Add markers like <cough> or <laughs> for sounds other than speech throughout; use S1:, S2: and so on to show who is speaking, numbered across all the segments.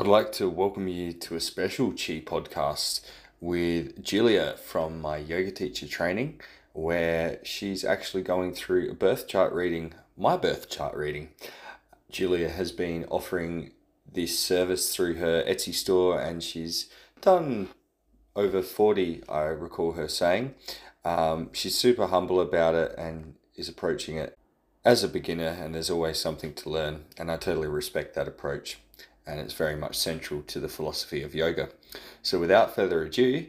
S1: I'd like to welcome you to a special Chi podcast with Julia from my yoga teacher training, where she's actually going through a birth chart reading, my birth chart reading. Julia has been offering this service through her Etsy store and she's done over 40, I recall her saying. Um, she's super humble about it and is approaching it as a beginner, and there's always something to learn. And I totally respect that approach, and it's very much central to the philosophy of yoga. So, without further ado,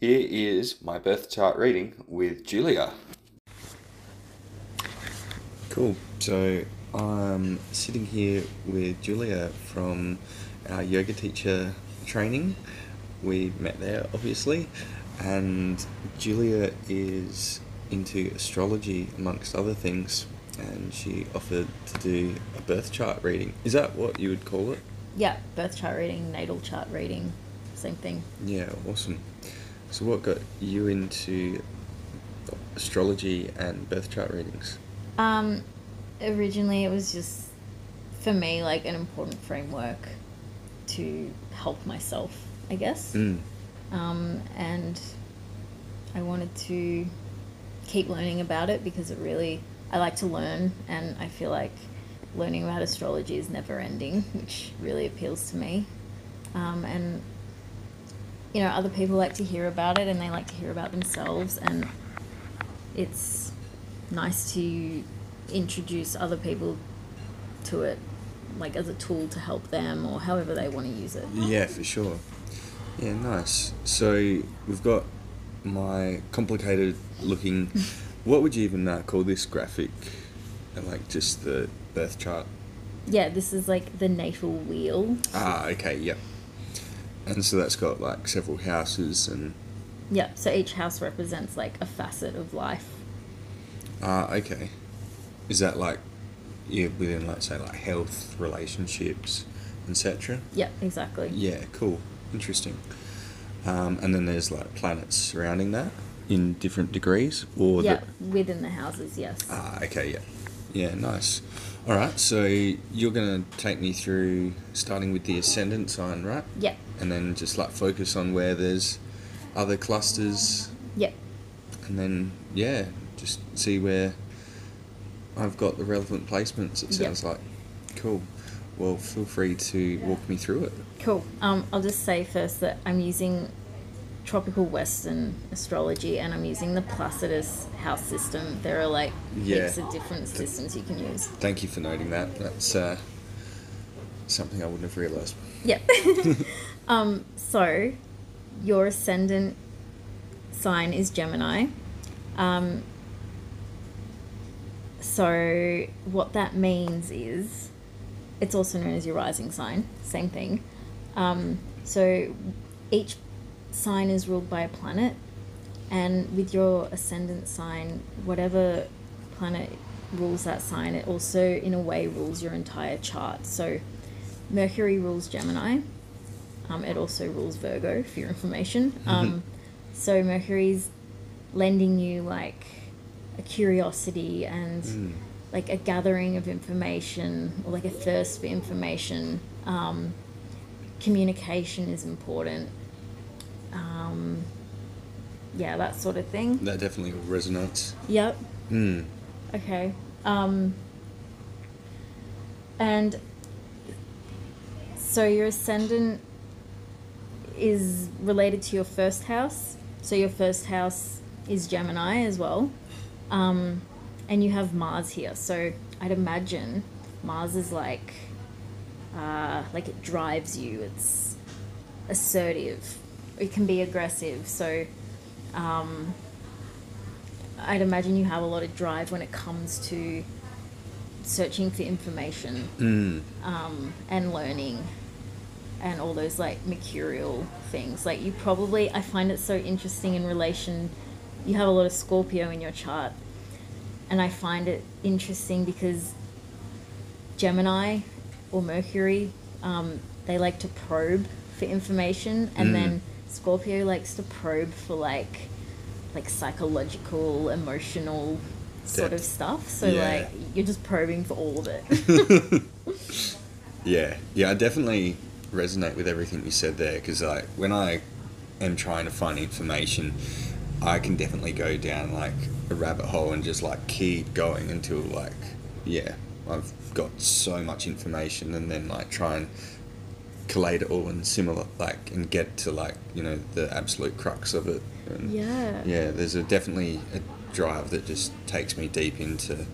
S1: here is my birth chart reading with Julia. Cool. So, I'm sitting here with Julia from our yoga teacher training. We met there, obviously, and Julia is into astrology amongst other things and she offered to do a birth chart reading. Is that what you would call it?
S2: Yeah, birth chart reading, natal chart reading, same thing.
S1: Yeah, awesome. So, what got you into astrology and birth chart readings?
S2: Um, originally, it was just for me like an important framework to help myself, I guess.
S1: Mm.
S2: Um, and I wanted to keep learning about it because it really I like to learn, and I feel like learning about astrology is never ending, which really appeals to me. Um, and you know, other people like to hear about it, and they like to hear about themselves, and it's nice to introduce other people to it, like as a tool to help them or however they want to use it.
S1: Yeah, for sure. Yeah, nice. So we've got my complicated looking <laughs> What would you even uh, call this graphic? Like just the birth chart?
S2: Yeah, this is like the natal wheel.
S1: Ah, okay, yep. And so that's got like several houses and.
S2: Yeah, so each house represents like a facet of life.
S1: Ah, okay. Is that like, yeah, within like say like health, relationships, etc.
S2: Yeah, exactly.
S1: Yeah, cool, interesting. Um, and then there's like planets surrounding that in different degrees, or
S2: yeah, the... within the houses, yes.
S1: Ah, okay, yeah, yeah, nice. All right, so you're gonna take me through starting with the ascendant sign, right?
S2: Yeah.
S1: And then just like focus on where there's other clusters.
S2: Yeah.
S1: And then yeah, just see where I've got the relevant placements. It sounds yep. like cool. Well, feel free to walk me through it.
S2: Cool. Um, I'll just say first that I'm using tropical Western astrology, and I'm using the Placidus house system. There are like yeah. heaps of different systems you can use.
S1: Thank you for noting that. That's uh, something I wouldn't have realised.
S2: Yep. <laughs> um, so, your ascendant sign is Gemini. Um, so, what that means is it's also known as your rising sign, same thing. Um, so, each sign is ruled by a planet, and with your ascendant sign, whatever planet rules that sign, it also, in a way, rules your entire chart. So, Mercury rules Gemini. Um, it also rules Virgo, for your information. Mm-hmm. Um, so, Mercury's lending you like a curiosity and mm. like a gathering of information or like a thirst for information. Um, communication is important um, yeah, that sort of thing.
S1: That definitely resonates.
S2: Yep.
S1: Hmm.
S2: Okay. Um, and so your ascendant is related to your first house. So your first house is Gemini as well. Um, and you have Mars here. So I'd imagine Mars is like, uh, like it drives you. It's assertive it can be aggressive. So um, I'd imagine you have a lot of drive when it comes to searching for information
S1: mm.
S2: um, and learning and all those like mercurial things. Like you probably, I find it so interesting in relation. You have a lot of Scorpio in your chart, and I find it interesting because Gemini or Mercury, um, they like to probe for information, and mm. then Scorpio likes to probe for like like psychological, emotional sort Depth. of stuff. So yeah. like you're just probing for all of it. <laughs>
S1: yeah, yeah, I definitely resonate with everything you said there because like when I am trying to find information, I can definitely go down like a rabbit hole and just like keep going until like yeah I've got so much information and then like try and collate it all and similar like and get to like you know the absolute crux of it. And
S2: Yeah.
S1: yeah, there's a definitely a drive that just takes me deep into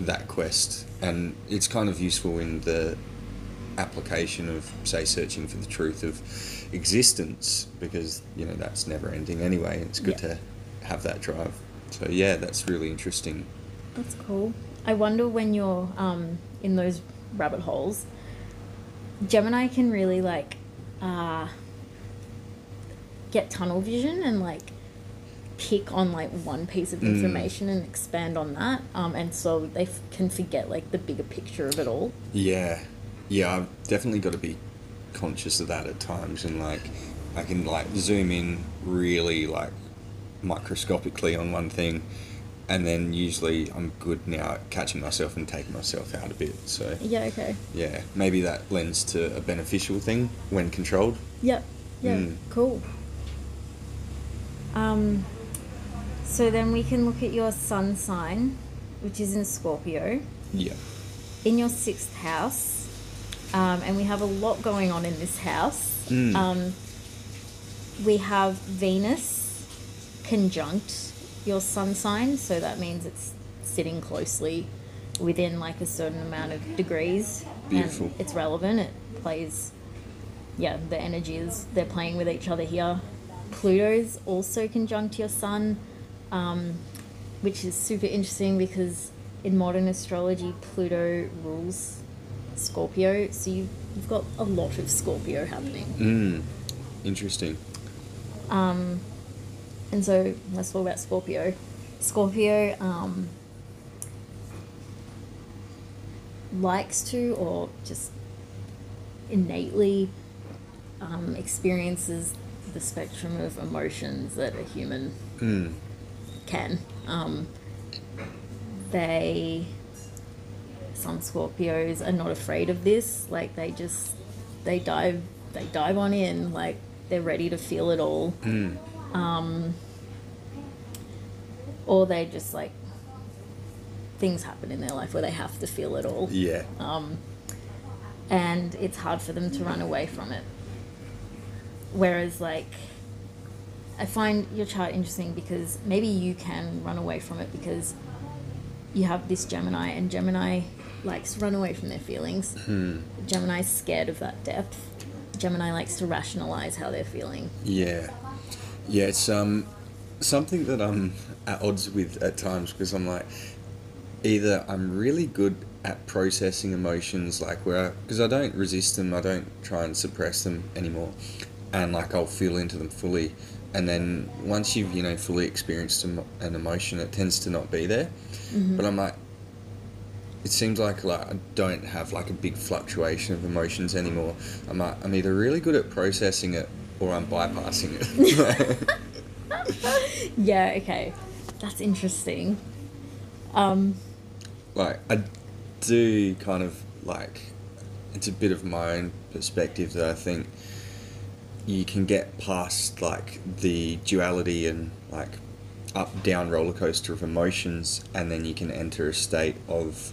S1: that quest, and it's kind of useful in the application of say searching for the truth of existence because you know that's never ending anyway. and It's good
S2: Yeah.
S1: to have that drive. So yeah, that's really interesting.
S2: That's cool. I wonder when you're um, in those rabbit holes, Gemini can really like uh, get tunnel vision and like pick on like one piece of
S1: Mm.
S2: information and expand on that, um, and so they f- can forget like the bigger picture of it all.
S1: Yeah, yeah, I've definitely got to be conscious of that at times, and like I can like zoom in really like microscopically on one thing, and then usually I'm good now at catching myself and taking myself out a bit. So
S2: Yeah. Okay.
S1: yeah, maybe that lends to a beneficial thing when controlled.
S2: Yep. Yeah.
S1: Mm.
S2: Cool. Um, so then we can look at your sun sign, which is in Scorpio.
S1: Yeah.
S2: in your sixth house, um, and we have a lot going on in this house.
S1: Mm.
S2: Um, we have Venus conjunct your sun sign, so that means it's sitting closely within like a certain amount of degrees.
S1: Beautiful.
S2: And it's relevant. It plays, yeah, the energies they're playing with each other here. Pluto's also conjunct your sun, um, which is super interesting because in modern astrology, Pluto rules Scorpio, so you, you've got a lot of Scorpio happening.
S1: Mm. Interesting.
S2: Um, and so let's talk about Scorpio. Scorpio um, likes to, or just innately um, experiences the spectrum of emotions that a human
S1: Mm.
S2: can. Um, they, some Scorpios are not afraid of this. Like they just, they dive, they dive on in. Like they're ready to feel it all.
S1: Mm.
S2: Um, or they just like things happen in their life where they have to feel it all.
S1: Yeah.
S2: Um, and it's hard for them to run away from it. Whereas, like, I find your chart interesting because maybe you can run away from it because you have this Gemini, and Gemini likes to run away from their feelings.
S1: Hmm.
S2: Gemini's scared of that depth. Gemini likes to rationalize how they're feeling.
S1: Yeah, yeah. It's um something that I'm at odds with at times because I'm like, either I'm really good at processing emotions, like where because I, don't resist them, I don't try and suppress them anymore, and like I'll feel into them fully, and then once you've you know fully experienced an emotion, it tends to not be there. But I'm like, it seems like like I don't have like a big fluctuation of emotions anymore. I'm like, I'm either really good at processing it or I'm bypassing it. <laughs>
S2: yeah, okay. That's interesting. Um,
S1: like I do kind of like it's a bit of my own perspective that I think you can get past like the duality and like up down roller coaster of emotions and then you can enter a state of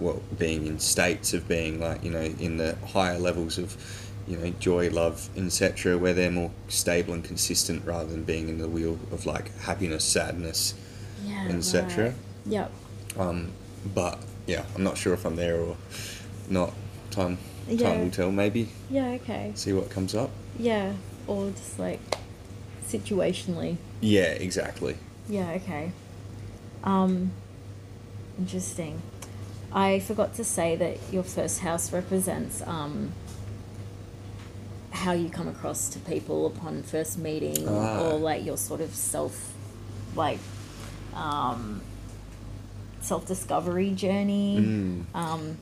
S1: well being in states of being like you know in the higher levels of you know joy love etc where they're more stable and consistent rather than being in the wheel of like happiness sadness
S2: yeah.
S1: etc
S2: right. Yep.
S1: um, but yeah, I'm not sure if I'm there or not. Time time
S2: Yeah.
S1: will tell. Maybe
S2: Yeah, okay.
S1: see what comes up.
S2: Yeah, or just like situationally.
S1: Yeah, exactly.
S2: Yeah, okay. Um, interesting. I forgot to say that your first house represents um, how you come across to people upon first meeting,
S1: Ah.
S2: or like your sort of self, like, um, self discovery journey.
S1: Mm.
S2: Um,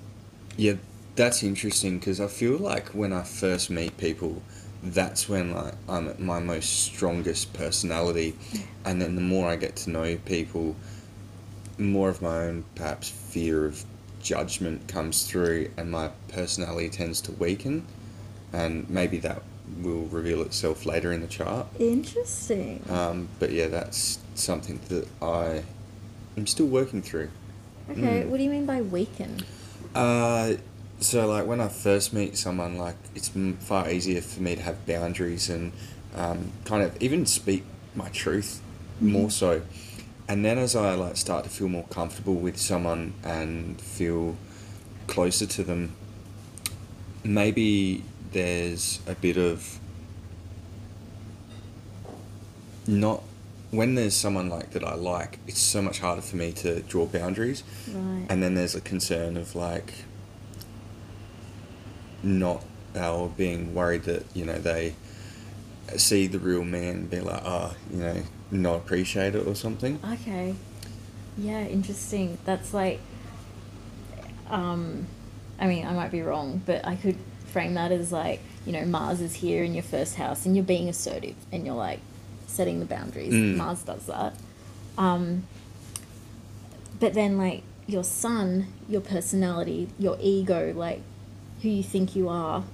S1: Yeah, that's interesting because I feel like when I first meet people, that's when like I'm at my most strongest personality, and then the more I get to know people, more of my own perhaps fear of judgment comes through, and my personality tends to weaken. And maybe that will reveal itself later in the chart.
S2: Interesting.
S1: Um, but yeah, that's something that I am still working through.
S2: okay,
S1: mm.
S2: what do you mean by weaken?
S1: Uh, so like when I first meet someone, like it's far easier for me to have boundaries and um, kind of even speak my truth more so. And then as I like start to feel more comfortable with someone and feel closer to them, maybe there's a bit of not when there's someone like that I like, it's so much harder for me to draw boundaries.
S2: Right.
S1: And then there's a concern of like not or being worried that, you know, they see the real man and be like, oh, you know, not appreciate it or something.
S2: Okay. Yeah, interesting. That's like, um, I mean, I might be wrong, but I could frame that as like, you know, Mars is here in your first house and you're being assertive and you're like setting the boundaries.
S1: Mm.
S2: Mars does that. Um, but then, like, your sun, your personality, your ego, like, who you think you are,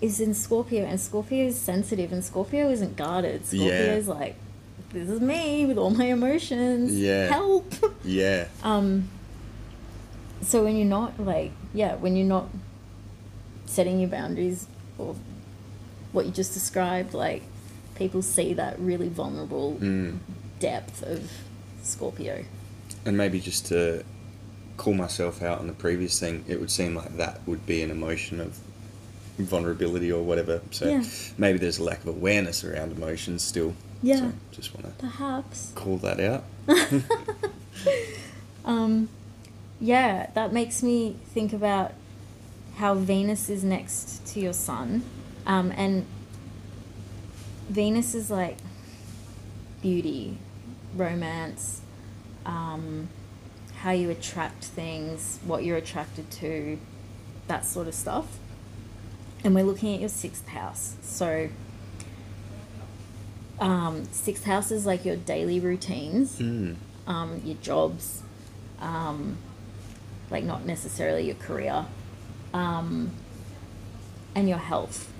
S2: is in Scorpio, and Scorpio is sensitive, and Scorpio isn't guarded. Scorpio
S1: Yeah.
S2: is like, this is me with all my emotions.
S1: Yeah.
S2: Help.
S1: Yeah. <laughs>
S2: um. So when you're not like, yeah, when you're not setting your boundaries or what you just described, like people see that really vulnerable
S1: Mm.
S2: depth of Scorpio.
S1: And maybe just to call myself out on the previous thing, it would seem like that would be an emotion of vulnerability or whatever. So
S2: Yeah.
S1: maybe there's a lack of awareness around emotions still.
S2: Yeah.
S1: So just want to
S2: Perhaps.
S1: call that out. <laughs> <laughs>
S2: Um, yeah, that makes me think about how Venus is next to your sun. Um, and Venus is like beauty, romance, um, how you attract things, what you're attracted to, that sort of stuff. And we're looking at your sixth house. So, um, sixth house is like your daily routines
S1: Mm.
S2: um, your jobs, um, like not necessarily your career, um, and your health.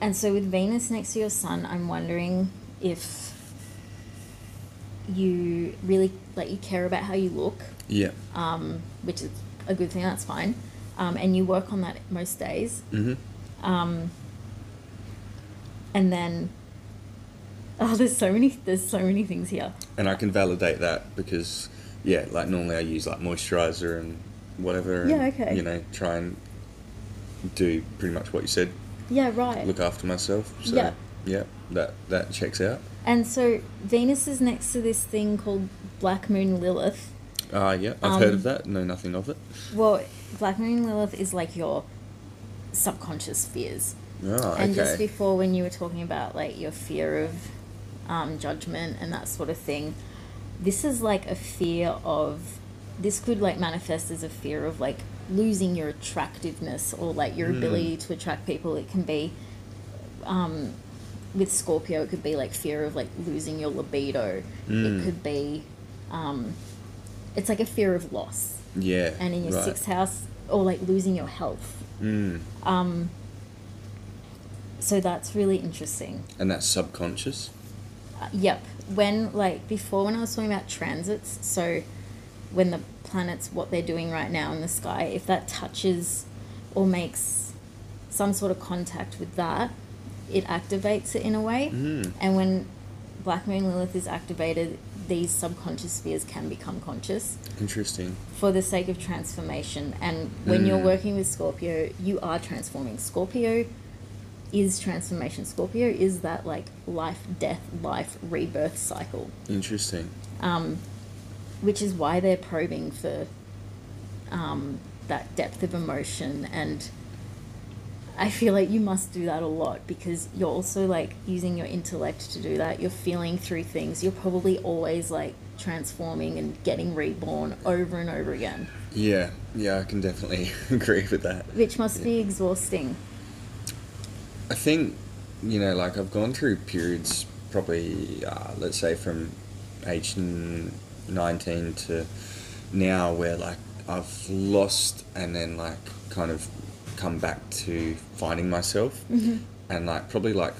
S2: And so with Venus next to your sun, I'm wondering if you really like you care about how you look,
S1: Yeah.
S2: um, which is a good thing. That's fine, um, and you work on that most days.
S1: Mm-hmm.
S2: Um, and then, <laughs> oh, there's so many. There's so many things here.
S1: And I can validate that because, yeah, like normally I use like moisturizer and whatever.
S2: Yeah,
S1: and,
S2: okay.
S1: You know, try and do pretty much what you said.
S2: Yeah, right.
S1: Look after myself. So,
S2: Yeah.
S1: yeah, that that checks out.
S2: And so Venus is next to this thing called Black Moon Lilith.
S1: Uh, yeah, I've heard
S2: Um,
S1: of that. Know nothing of it.
S2: Well, Black Moon Lilith is like your subconscious fears.
S1: Oh,
S2: And
S1: okay.
S2: just before, when you were talking about like your fear of um, judgment and that sort of thing, this is like a fear of. This could like manifest as a fear of like losing your attractiveness or like your
S1: Mm.
S2: ability to attract people. It can be. Um, with Scorpio, it could be like fear of like losing your libido.
S1: Mm.
S2: It could be, um, it's like a fear of loss.
S1: yeah.
S2: And in your
S1: right.
S2: sixth house, or like losing your health.
S1: Mm.
S2: Um, so that's really interesting.
S1: And that's subconscious.
S2: Uh, yep. When like before, when I was talking about transits, so when the planets what they're doing right now in the sky, if that touches or makes some sort of contact with that, it activates it in a way.
S1: Mm.
S2: And when Black Moon Lilith is activated, these subconscious spheres can become conscious
S1: Interesting.
S2: for the sake of transformation. And when you're
S1: Mm.
S2: working with Scorpio, you are transforming. Scorpio is transformation. Scorpio is that like life, death, life, rebirth cycle,
S1: Interesting.
S2: um, which is why they're probing for um, that depth of emotion. And I feel like you must do that a lot because you're also like using your intellect to do that. You're feeling through things. You're probably always like transforming and getting reborn over and over again.
S1: Yeah, yeah, I can definitely <laughs> agree with that.
S2: which must be exhausting.
S1: I think, you know, like I've gone through periods, probably, uh, let's say from age 19 to now, where like I've lost and then like kind of come back to finding myself,
S2: Mm-hmm.
S1: and like probably like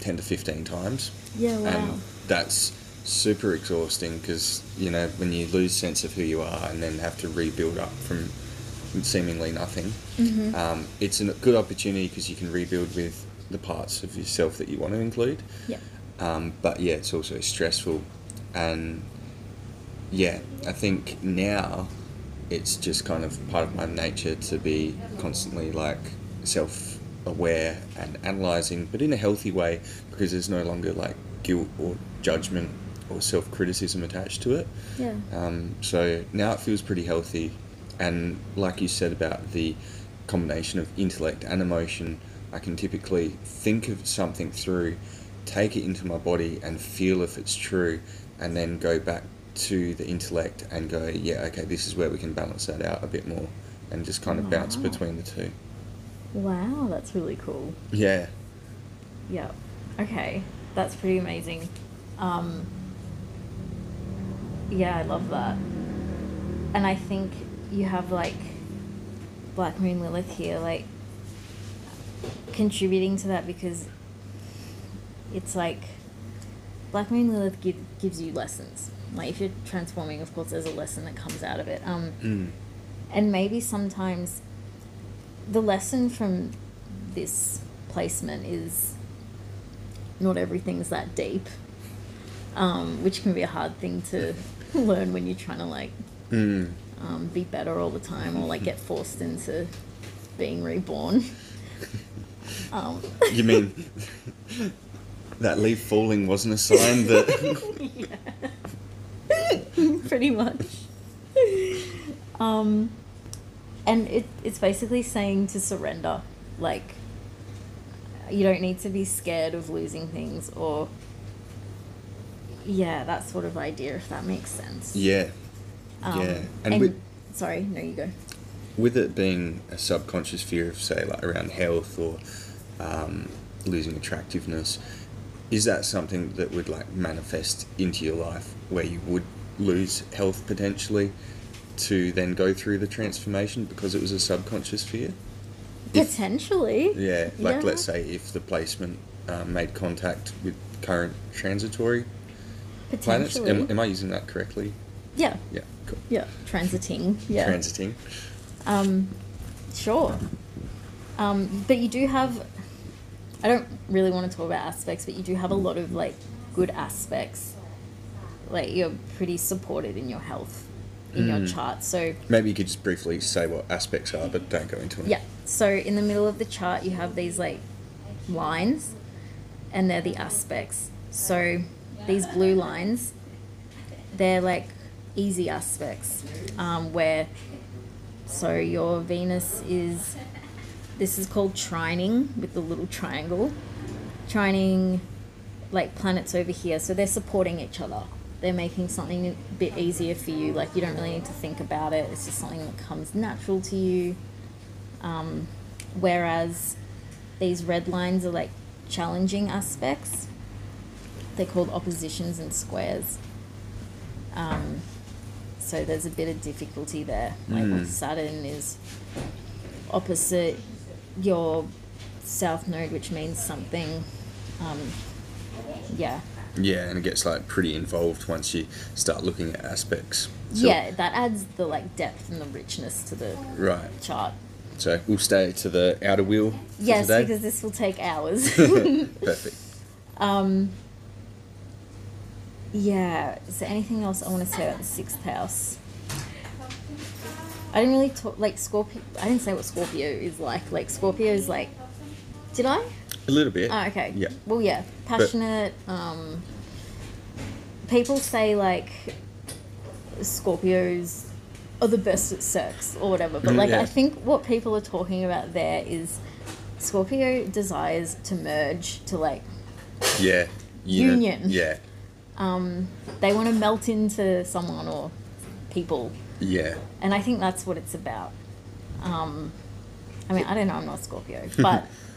S1: ten to fifteen times.
S2: Yeah, wow.
S1: And that's super exhausting because you know when you lose sense of who you are and then have to rebuild up from seemingly nothing.
S2: Mm-hmm.
S1: Um, it's a good opportunity because you can rebuild with the parts of yourself that you want to include.
S2: Yeah.
S1: Um, but yeah, it's also stressful, and yeah, I think now it's just kind of part of my nature to be constantly like self aware and analyzing, but in a healthy way because there's no longer like guilt or judgment or self criticism attached to it.
S2: Yeah.
S1: Um, so now it feels pretty healthy, and like you said about the combination of intellect and emotion, I can typically think of something through, take it into my body, and feel if it's true, and then go back to the intellect and go, yeah, okay, this is where we can balance that out a bit more, and just kind of bounce between the two.
S2: Wow, that's really cool.
S1: Yeah.
S2: Yeah. Okay, that's pretty amazing. Um, yeah, I love that. And I think you have like Black Moon Lilith here, like contributing to that because it's like Black Moon Lilith give, gives you lessons. Like if you're transforming, of course, there's a lesson that comes out of it. Um,
S1: Mm.
S2: and maybe sometimes the lesson from this placement is not everything's that deep, um, which can be a hard thing to <laughs> learn when you're trying to like
S1: Mm.
S2: um, be better all the time or like get forced into being reborn. <laughs> Um,
S1: You mean <laughs> that leaf falling wasn't a sign that.
S2: yeah. Pretty much. Um, and it, it's basically saying to surrender. Like, you don't need to be scared of losing things or. Yeah, that sort of idea, if that makes sense.
S1: yeah.
S2: Um,
S1: yeah. And, with,
S2: sorry, no, you go.
S1: with it being a subconscious fear of, say, like around health or um, losing attractiveness, is that something that would like manifest into your life where you would lose health potentially to then go through the transformation because it was a subconscious fear? If-
S2: Potentially.
S1: Yeah, like
S2: Yeah.
S1: let's say if the placement um, made contact with current transitory planets. Am, am I using that correctly?
S2: yeah.
S1: Yeah, cool.
S2: Yeah. Transiting. Yeah.
S1: Transiting.
S2: Um, sure. Um, but you do have. I don't really want to talk about aspects, but you do have a lot of like good aspects. Like you're pretty supported in your health, in your
S1: Mm.
S2: chart. So
S1: Maybe you could just briefly say what aspects are, but don't go into it.
S2: yeah. So in the middle of the chart, you have these like lines, and they're the aspects. So these blue lines, they're like easy aspects, um, where so your Venus is this is called trining with the little triangle. Trining like planets over here, so they're supporting each other. They're making something a bit easier for you. Like you don't really need to think about it. It's just something that comes natural to you. Um, whereas these red lines are like challenging aspects. They're called oppositions and squares. Um, so there's a bit of difficulty there. Like
S1: Mm.
S2: Saturn is opposite your south node, which means something. Um, yeah.
S1: Yeah, and it gets like pretty involved once you start looking at aspects. So-
S2: yeah, that adds the like depth and the richness to the
S1: Right.
S2: chart.
S1: So we'll stay to the outer wheel
S2: Yes,
S1: today.
S2: because this will take hours. <laughs> <laughs>
S1: Perfect.
S2: um, yeah. Is there anything else I want to say about the sixth house? I didn't really talk like Scorpio. I didn't say what Scorpio is like. Like Scorpio is like. Did I?
S1: A little bit.
S2: Oh, okay.
S1: Yeah.
S2: Well, yeah, passionate. um, people say like Scorpios are the best at sex or whatever, but like
S1: Yeah.
S2: I think what people are talking about there is Scorpio desires to merge to like
S1: Yeah.
S2: Union.
S1: Yeah.
S2: um, they want to melt into someone or people,
S1: Yeah.
S2: and I think that's what it's about. Um, I mean, I don't know. I'm not Scorpio, but <laughs>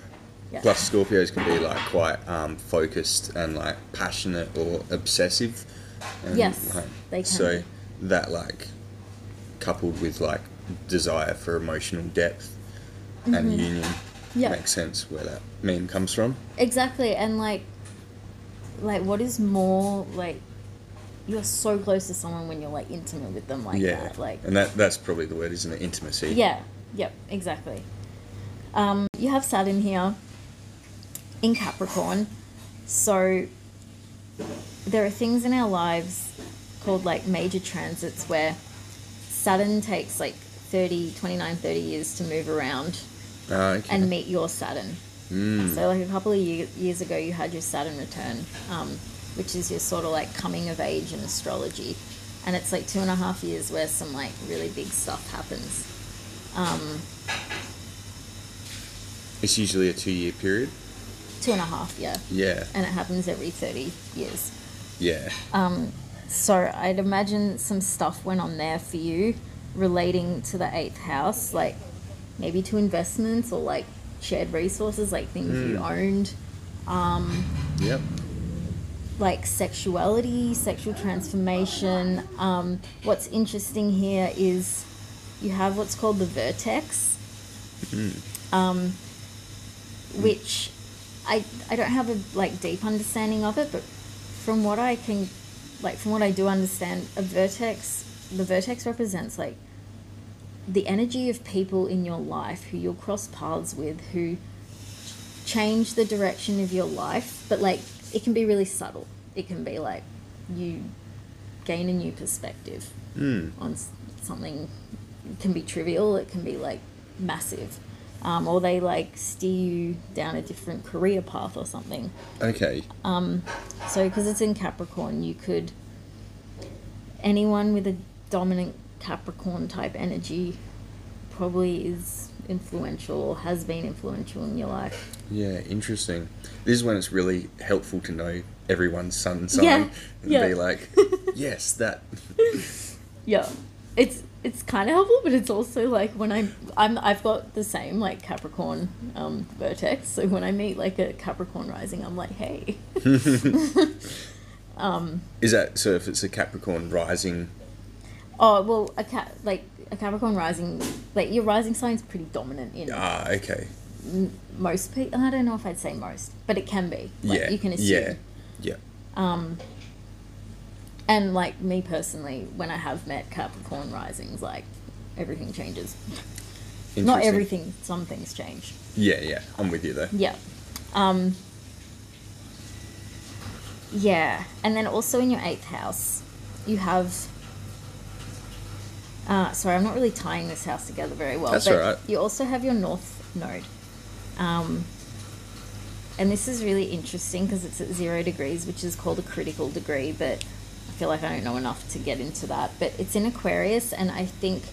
S2: yeah.
S1: Plus, Scorpios can be like quite um, focused and like passionate or obsessive. And,
S2: Yes,
S1: like,
S2: they can
S1: So that like coupled with like desire for emotional depth and union.
S2: Mm-hmm. Yeah.
S1: Makes sense where that meme comes from.
S2: Exactly, and like, like what is more like, you're so close to someone when you're like intimate with them like
S1: yeah.
S2: that. Like,
S1: and that that's probably the word, isn't it? Intimacy.
S2: yeah, yep, exactly. Um, you have Saturn here in Capricorn, so there are things in our lives called like major transits where Saturn takes like 30, 29, 30 years to move around
S1: Ah, okay.
S2: and meet your Saturn.
S1: Mm.
S2: So, like a couple of year, years ago, you had your Saturn return, um, which is your sort of like coming of age in astrology. And it's like two and a half years where some like really big stuff happens. Um,
S1: It's usually a two year period.
S2: Two and a half, yeah.
S1: Yeah.
S2: And it happens every 30 years.
S1: Yeah.
S2: Um, so, I'd imagine some stuff went on there for you relating to the eighth house, like maybe to investments or like shared resources, like things you
S1: Mm.
S2: owned. Um,
S1: Yep.
S2: like sexuality, sexual transformation. Um, what's interesting here is you have what's called the vertex, um, which I I don't have a like deep understanding of it, but from what I can, like from what I do understand, a vertex, the vertex represents like the energy of people in your life who you'll cross paths with who change the direction of your life, but like it can be really subtle. It can be like you gain a new perspective
S1: Mm.
S2: on something. It can be trivial. It can be like massive, um, or they like steer you down a different career path or something.
S1: Okay.
S2: Um, so because it's in Capricorn, you could anyone with a dominant Capricorn type energy probably is influential or has been influential in your life.
S1: Yeah, interesting. This is when it's really helpful to know everyone's sun sign
S2: Yeah,
S1: and
S2: yeah.
S1: be like, <laughs> yes, that.
S2: Yeah, it's it's kind of helpful, but it's also like when I'm I'm I've got the same like Capricorn um, vertex. So when I meet like a Capricorn rising, I'm like, hey. <laughs> um,
S1: Is that so? If it's a Capricorn rising,
S2: oh well, a cat like a Capricorn rising, like your rising sign's pretty dominant in
S1: ah, okay,
S2: m- most people. I don't know if I'd say most, but it can be. Like,
S1: yeah,
S2: you can assume.
S1: yeah, yeah,
S2: Um, and like me personally, when I have met Capricorn risings, like everything changes. Not everything, some things change.
S1: Yeah, yeah, I'm with you though.
S2: Yeah. Um, yeah. And then also in your eighth house, you have. Uh, sorry, I'm not really tying this house together very well.
S1: That's
S2: but
S1: alright.
S2: You also have your north node. Um, and this is really interesting because it's at zero degrees, which is called a critical degree, but I feel like I don't know enough to get into that. But it's in Aquarius, and I think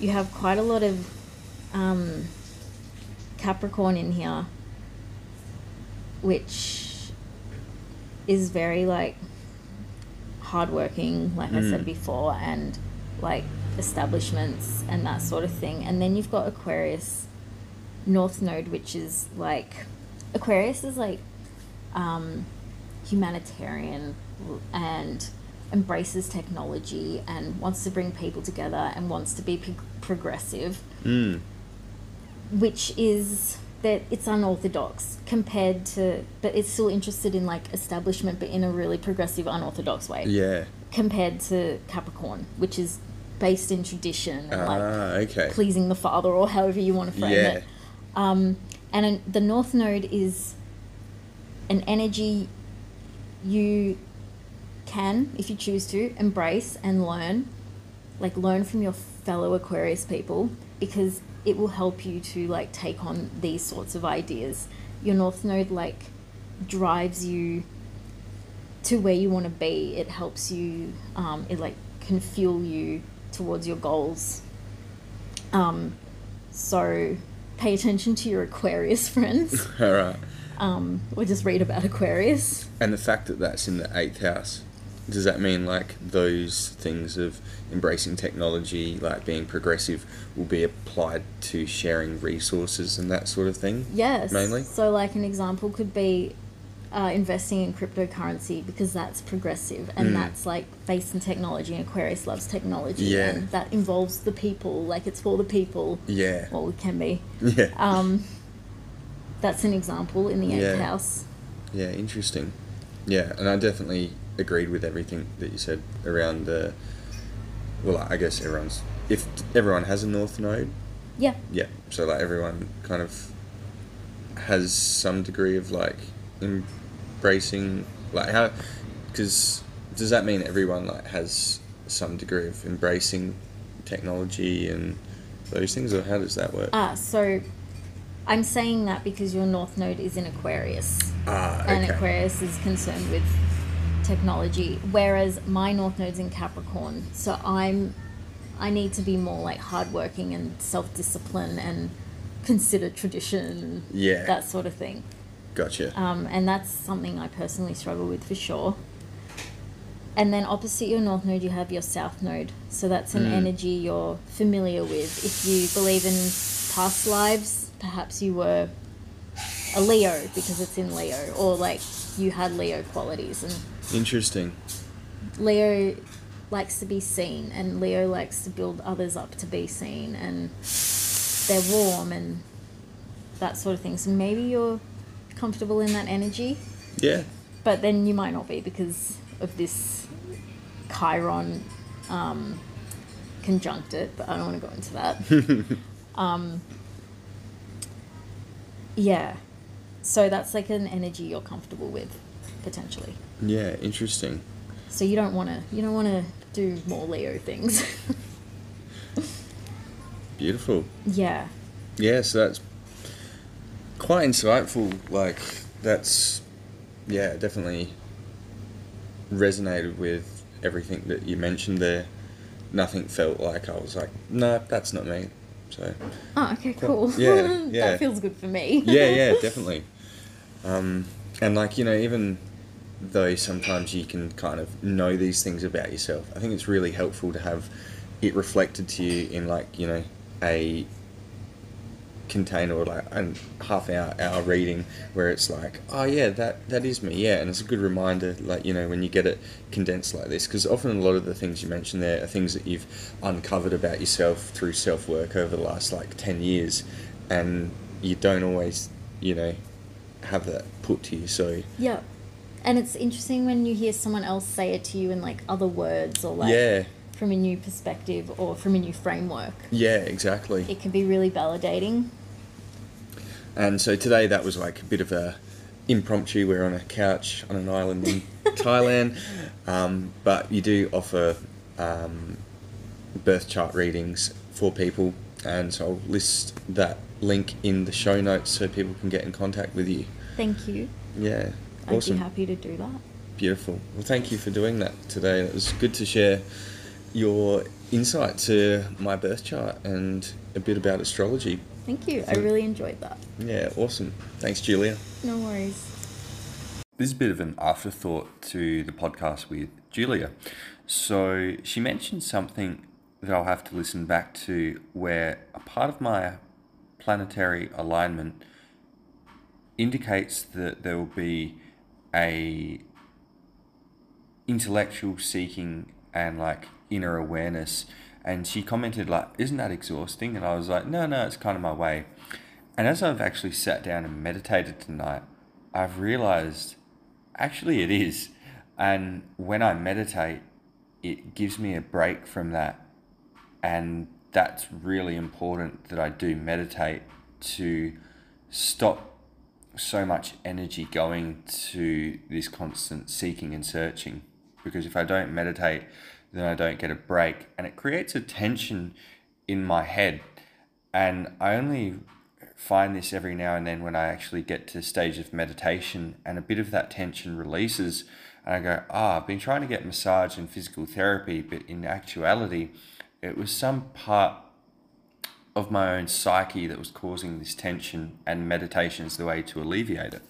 S2: you have quite a lot of um, Capricorn in here, which is very like hardworking, like I said
S1: Mm.
S2: before, and like establishments and that sort of thing. And then you've got Aquarius North Node, which is like Aquarius is like um, humanitarian and embraces technology and wants to bring people together and wants to be pro- progressive
S1: Mm.
S2: which is that it's unorthodox compared to but it's still interested in like establishment but in a really progressive unorthodox way
S1: Yeah.
S2: compared to capricorn which is based in tradition and like
S1: Ah, okay.
S2: pleasing the father or however you want to frame
S1: Yeah.
S2: it um, and an- the north node is an energy you can if you choose to embrace and learn like learn from your fellow aquarius people because it will help you to like take on these sorts of ideas. Your north node like drives you to where you want to be. It helps you um, it like can fuel you towards your goals. Um, so pay attention to your aquarius <laughs> friends. <laughs>
S1: All right.
S2: um, or just read about aquarius.
S1: And the fact that that's in the eighth house, does that mean like those things of embracing technology, like being progressive, will be applied to sharing resources and that sort of thing?
S2: Yes.
S1: Mainly?
S2: So, like, an example could be uh, investing in cryptocurrency because that's progressive and that's like based in technology. And Aquarius loves technology,
S1: Yeah.
S2: and that involves the people. Like it's for the people.
S1: Yeah.
S2: Well, it can be.
S1: Yeah.
S2: Um, that's an example in the eighth
S1: Yeah.
S2: house.
S1: Yeah, interesting. Yeah, and I definitely agreed with everything that you said around the. Well, I guess everyone's. If everyone has a north node,
S2: Yeah.
S1: yeah, so like everyone kind of has some degree of like embracing, like how. Because does that mean everyone like has some degree of embracing technology and those things, or how does that work?
S2: Ah, so I'm saying that because your north node is in Aquarius.
S1: ah,
S2: and Aquarius is concerned with technology, whereas my North Node's in Capricorn. So I'm, I need to be more like hardworking and self discipline and consider tradition
S1: Yeah.
S2: that sort of thing.
S1: Gotcha.
S2: Um, and that's something I personally struggle with for sure. And then opposite your North Node, you have your South Node. So that's an
S1: Mm.
S2: energy you're familiar with. If you believe in past lives, perhaps you were a Leo because it's in Leo, or like you had Leo qualities. And
S1: Interesting.
S2: Leo likes to be seen, and Leo likes to build others up to be seen, and they're warm and that sort of thing. So maybe you're comfortable in that energy,
S1: Yeah.
S2: but then you might not be because of this Chiron um, conjunct it. But I don't want to go into that. <laughs> um, yeah, so that's like an energy you're comfortable with potentially.
S1: Yeah, interesting.
S2: So you don't want to you don't want to do more Leo things. <laughs>
S1: Beautiful.
S2: yeah.
S1: Yeah, so that's quite insightful. Like, that's, yeah, definitely resonated with everything that you mentioned there. Nothing felt like I was like, no, that's not me. So,
S2: Oh, okay, cool.
S1: Yeah, <laughs> yeah.
S2: that feels good for me.
S1: yeah, <laughs> yeah, definitely. Um, and like, you know, even though sometimes you can kind of know these things about yourself, I think it's really helpful to have it reflected to you in like, you know, a container or like a half hour hour reading where it's like oh yeah that that is me yeah and it's a good reminder like you know when you get it condensed like this because often a lot of the things you mentioned there are things that you've uncovered about yourself through self work over the last like 10 years and you don't always you know have that put to you so
S2: Yeah. And it's interesting when you hear someone else say it to you in like other words or like
S1: yeah
S2: from a new perspective or from a new framework.
S1: yeah exactly
S2: It can be really validating.
S1: And so today that was like a bit of a impromptu. We're on a couch on an island in <laughs> Thailand, um, but you do offer um, birth chart readings for people, and so I'll list that link in the show notes so people can get in contact with you.
S2: Thank you.
S1: Yeah,
S2: I'd
S1: awesome,
S2: be happy to do that.
S1: beautiful. Well, thank you for doing that today. It was good to share your insight to my birth chart and a bit about astrology.
S2: Thank you. I really enjoyed that.
S1: Yeah, awesome. Thanks, Julia.
S2: No worries.
S1: This is a bit of an afterthought to the podcast with Julia. So she mentioned something that I'll have to listen back to where a part of my planetary alignment indicates that there will be a intellectual seeking and like inner awareness. And she commented like isn't that exhausting? And i was like no no it's kind of my way. And as i've actually sat down and meditated tonight i've realized actually it is. And when i meditate it gives me a break from that. And that's really important that i do meditate to stop so much energy going to this constant seeking and searching. Because if I don't meditate, then I don't get a break, and it creates a tension in my head. And I only find this every now and then when I actually get to the stage of meditation, and a bit of that tension releases, and I go, ah, I've been trying to get massage and physical therapy, but in actuality, it was some part of my own psyche that was causing this tension, and meditation is the way to alleviate it.